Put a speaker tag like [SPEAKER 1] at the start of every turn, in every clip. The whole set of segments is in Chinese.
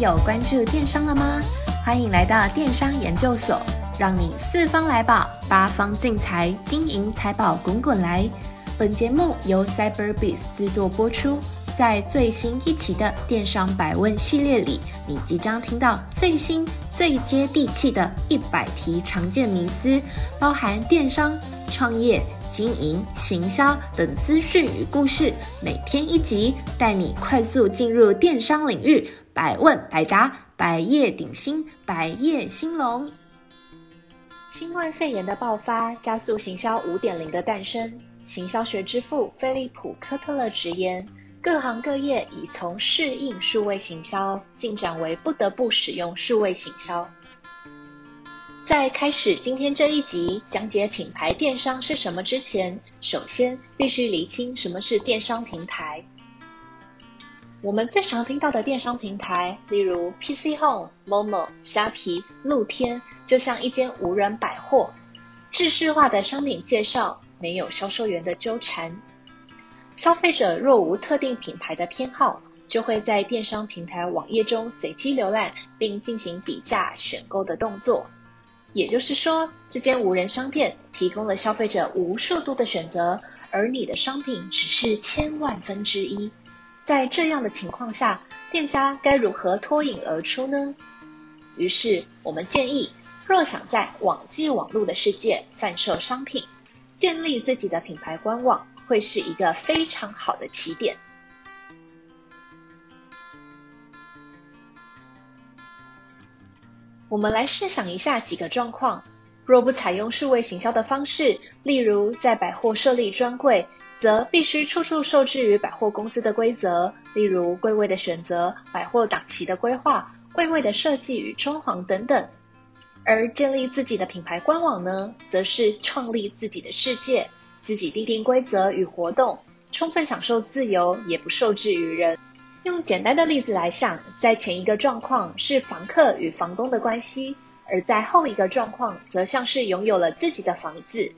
[SPEAKER 1] 有关注电商了吗？欢迎来到电商研究所，让你四方来宝，八方进财，金银财宝滚滚来。本节目由 Cyberbiz 制作播出。在最新一期的电商百问系列里，你即将听到最新、最接地气的一百题常见迷思，包含电商、创业、经营、行销等资讯与故事，每天一集，带你快速进入电商领域，百问百答，百业鼎新，百业兴隆。新冠肺炎的爆发，加速行销五点零的诞生。行销学之父菲利普·科特勒直言。各行各业已从适应数位行销进展为不得不使用数位行销。在开始今天这一集讲解品牌电商是什么之前，首先必须厘清什么是电商平台。我们最常听到的电商平台，例如 PC Home、Momo、虾皮、露天，就像一间无人百货，制式化的商品介绍，没有销售员的纠缠。消费者若无特定品牌的偏好，就会在电商平台网页中随机浏览，并进行比价、选购的动作。也就是说，这间无人商店提供了消费者无数多的选择，而你的商品只是千万分之一。在这样的情况下，店家该如何脱颖而出呢？于是，我们建议，若想在网际网路的世界贩售商品，建立自己的品牌官网。会是一个非常好的起点。我们来试想一下几个状况：若不采用数位行销的方式，例如在百货设立专柜，则必须处处受制于百货公司的规则，例如柜位的选择、百货档期的规划、柜位的设计与装潢等等。而建立自己的品牌官网呢，则是创立自己的世界。自己订定规则与活动，充分享受自由，也不受制于人。用简单的例子来想，在前一个状况是房客与房东的关系，而在后一个状况则像是拥有了自己的房子。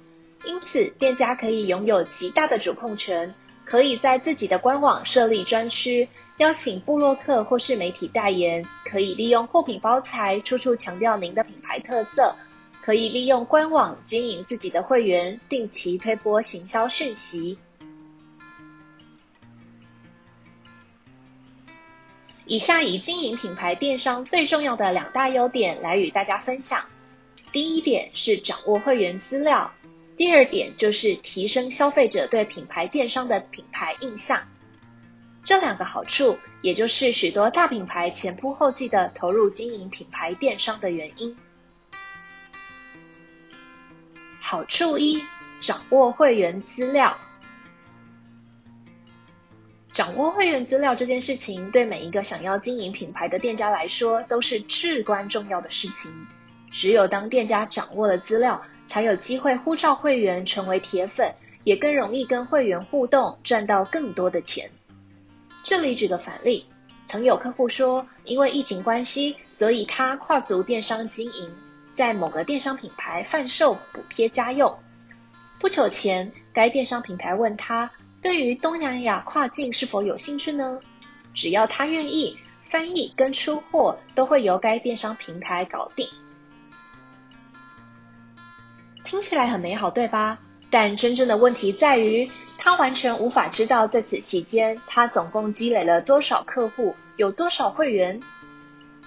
[SPEAKER 1] 因此，店家可以拥有极大的主控权，可以在自己的官网设立专区，邀请部落客或是媒体代言，可以利用货品包材，处处强调您的品牌特色。可以利用官网经营自己的会员，定期推播行销讯息。以下以经营品牌电商最重要的两大优点来与大家分享。第一点是掌握会员资料，第二点就是提升消费者对品牌电商的品牌印象。这两个好处，也就是许多大品牌前仆后继的投入经营品牌电商的原因。好处一：掌握会员资料。掌握会员资料这件事情，对每一个想要经营品牌的店家来说，都是至关重要的事情。只有当店家掌握了资料，才有机会呼召会员成为铁粉，也更容易跟会员互动，赚到更多的钱。这里举个反例，曾有客户说，因为疫情关系，所以他跨足电商经营。在某个电商品牌贩售补贴家用，不久前，该电商平台问他对于东南亚跨境是否有兴趣呢？只要他愿意，翻译跟出货都会由该电商平台搞定。听起来很美好，对吧？但真正的问题在于，他完全无法知道在此期间，他总共积累了多少客户，有多少会员。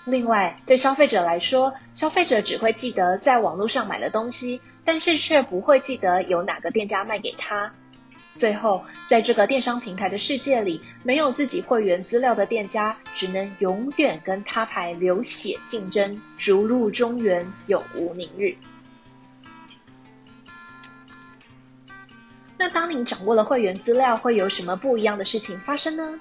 [SPEAKER 1] 另外，对消费者来说，消费者只会记得在网络上买了东西，但是却不会记得有哪个店家卖给他。最后，在这个电商平台的世界里，没有自己会员资料的店家，只能永远跟他牌流血竞争，逐鹿中原，永无宁日。那当你掌握了会员资料，会有什么不一样的事情发生呢？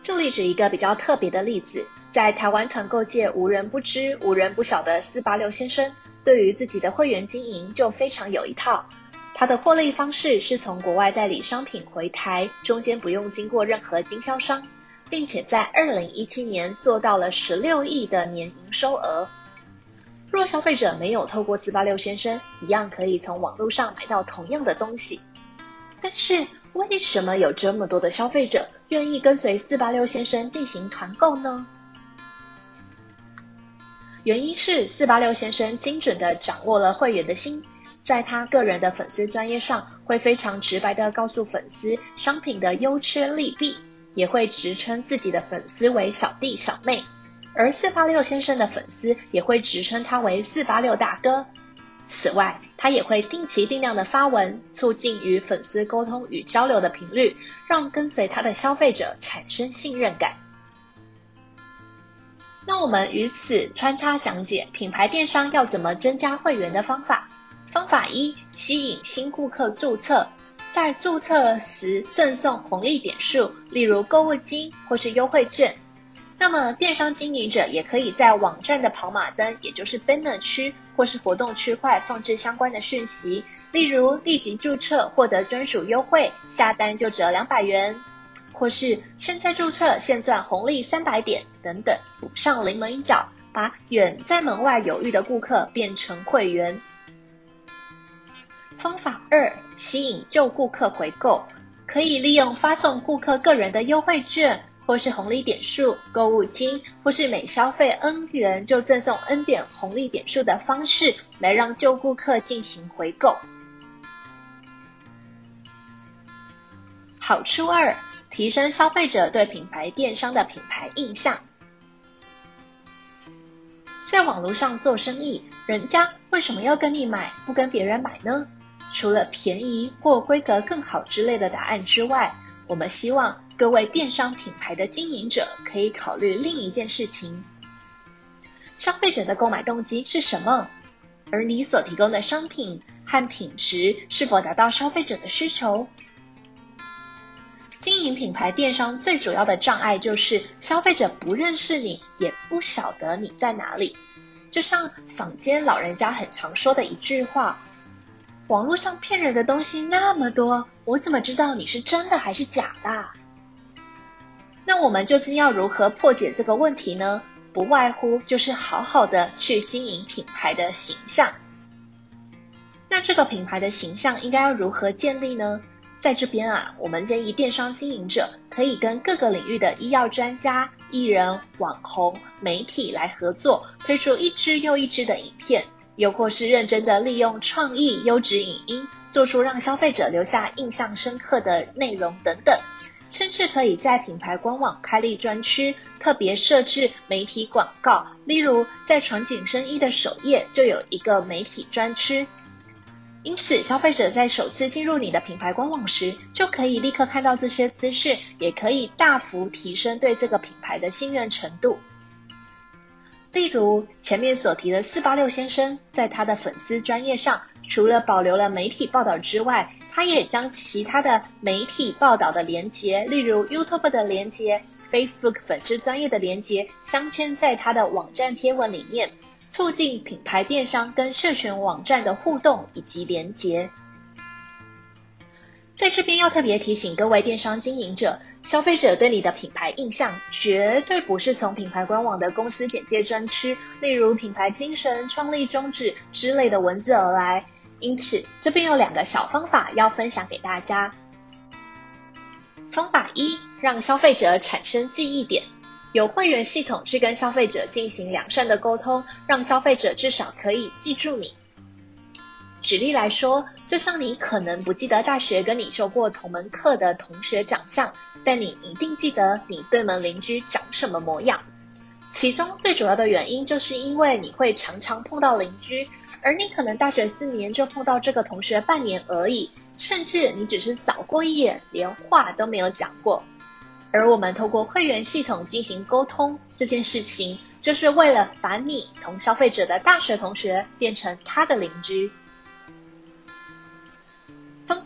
[SPEAKER 1] 这里举一个比较特别的例子。在台湾团购界无人不知、无人不晓的四八六先生，对于自己的会员经营就非常有一套。它的获利方式是从国外代理商品回台，中间不用经过任何经销商，并且在二零一七年做到了十六亿的年营收额。若消费者没有透过四八六先生，一样可以从网络上买到同样的东西。但是为什么有这么多的消费者愿意跟随四八六先生进行团购呢？原因是四八六先生精准地掌握了会员的心，在他个人的粉丝专页上，会非常直白的告诉粉丝商品的优缺利弊，也会直称自己的粉丝为小弟小妹，而四八六先生的粉丝也会直称他为四八六大哥。此外，他也会定期定量的发文，促进与粉丝沟通与交流的频率，让跟随他的消费者产生信任感。那我们于此穿插讲解品牌电商要怎么增加会员的方法。方法一：吸引新顾客注册，在注册时赠送红利点数，例如购物金或是优惠券。那么，电商经营者也可以在网站的跑马灯，也就是 banner 区或是活动区块放置相关的讯息，例如立即注册获得专属优惠，下单就折两百元，或是现在注册现赚红利三百点等等，补上临门一脚，把远在门外犹豫的顾客变成会员。方法二：吸引旧顾客回购，可以利用发送顾客个人的优惠券。或是红利点数、购物金，或是每消费 N 元就赠送 N 点红利点数的方式，来让旧顾客进行回购。好处二：提升消费者对品牌电商的品牌印象。在网络上做生意，人家为什么要跟你买，不跟别人买呢？除了便宜或规格更好之类的答案之外，我们希望。各位电商品牌的经营者可以考虑另一件事情：消费者的购买动机是什么？而你所提供的商品和品质是否达到消费者的需求？经营品牌电商最主要的障碍就是消费者不认识你，也不晓得你在哪里。就像坊间老人家很常说的一句话：“网络上骗人的东西那么多，我怎么知道你是真的还是假的？”那我们究竟要如何破解这个问题呢？不外乎就是好好的去经营品牌的形象。那这个品牌的形象应该要如何建立呢？在这边啊，我们建议电商经营者可以跟各个领域的医药专家、艺人、网红、媒体来合作，推出一支又一支的影片，又或是认真的利用创意优质影音，做出让消费者留下印象深刻的内容等等。甚至可以在品牌官网开立专区，特别设置媒体广告。例如，在传景生衣的首页就有一个媒体专区。因此，消费者在首次进入你的品牌官网时，就可以立刻看到这些资讯，也可以大幅提升对这个品牌的信任程度。例如前面所提的四八六先生，在他的粉丝专业上，除了保留了媒体报道之外，他也将其他的媒体报道的连接，例如 YouTube 的连接、Facebook 粉丝专业的连接，镶嵌在他的网站贴文里面，促进品牌电商跟社群网站的互动以及连结。在这边要特别提醒各位电商经营者，消费者对你的品牌印象绝对不是从品牌官网的公司简介专区，例如品牌精神、创立宗旨之类的文字而来。因此，这边有两个小方法要分享给大家。方法一，让消费者产生记忆点，有会员系统去跟消费者进行良善的沟通，让消费者至少可以记住你。举例来说，就像你可能不记得大学跟你修过同门课的同学长相，但你一定记得你对门邻居长什么模样。其中最主要的原因，就是因为你会常常碰到邻居，而你可能大学四年就碰到这个同学半年而已，甚至你只是扫过一眼，连话都没有讲过。而我们透过会员系统进行沟通这件事情，就是为了把你从消费者的大学同学变成他的邻居。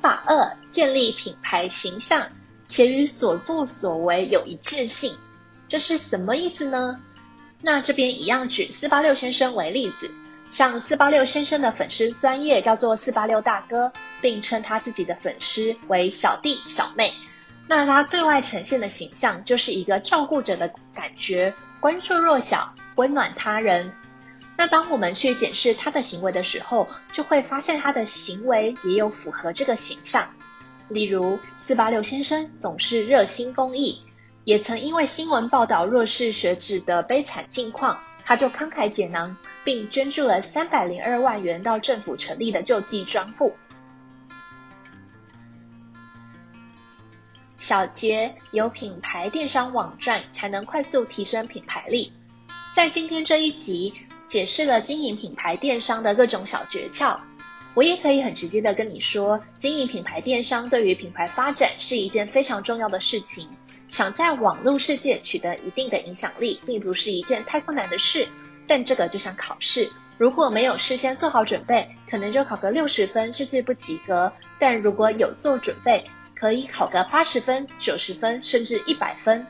[SPEAKER 1] 法二，建立品牌形象，且与所作所为有一致性。这是什么意思呢？那这边一样举四八六先生为例子，像四八六先生的粉丝专业叫做四八六大哥，并称他自己的粉丝为小弟小妹。那他对外呈现的形象就是一个照顾者的感觉，关注弱小，温暖他人。那当我们去检视他的行为的时候，就会发现他的行为也有符合这个形象。例如，四八六先生总是热心公益，也曾因为新闻报道弱势学子的悲惨境况，他就慷慨解囊，并捐助了三百零二万元到政府成立的救济专户。小杰：有品牌电商网站才能快速提升品牌力。在今天这一集，解释了经营品牌电商的各种小诀窍。我也可以很直接的跟你说，经营品牌电商对于品牌发展是一件非常重要的事情。想在网络世界取得一定的影响力，并不是一件太困难的事。但这个就像考试，如果没有事先做好准备，可能就考个六十分，甚至不及格。但如果有做准备，可以考个八十分、九十分，甚至一百分。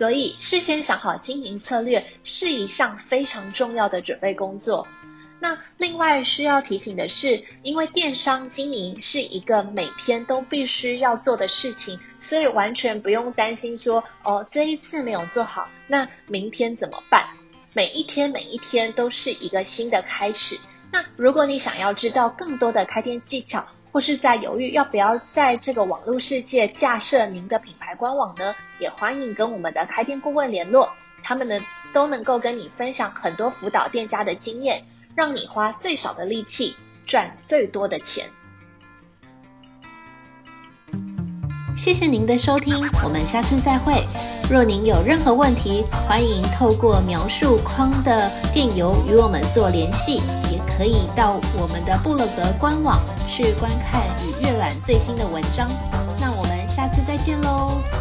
[SPEAKER 1] 所以，事先想好经营策略是一项非常重要的准备工作。那另外需要提醒的是，因为电商经营是一个每天都必须要做的事情，所以完全不用担心说，哦，这一次没有做好，那明天怎么办？每一天每一天都是一个新的开始。那如果你想要知道更多的开店技巧，或是在犹豫要不要在这个网络世界架设您的品牌官网呢，也欢迎跟我们的开店顾问联络，他们呢都能够跟你分享很多辅导店家的经验。让你花最少的力气赚最多的钱。谢谢您的收听，我们下次再会。若您有任何问题，欢迎透过描述框的电邮与我们做联系，也可以到我们的部落格官网去观看与阅览最新的文章。那我们下次再见喽。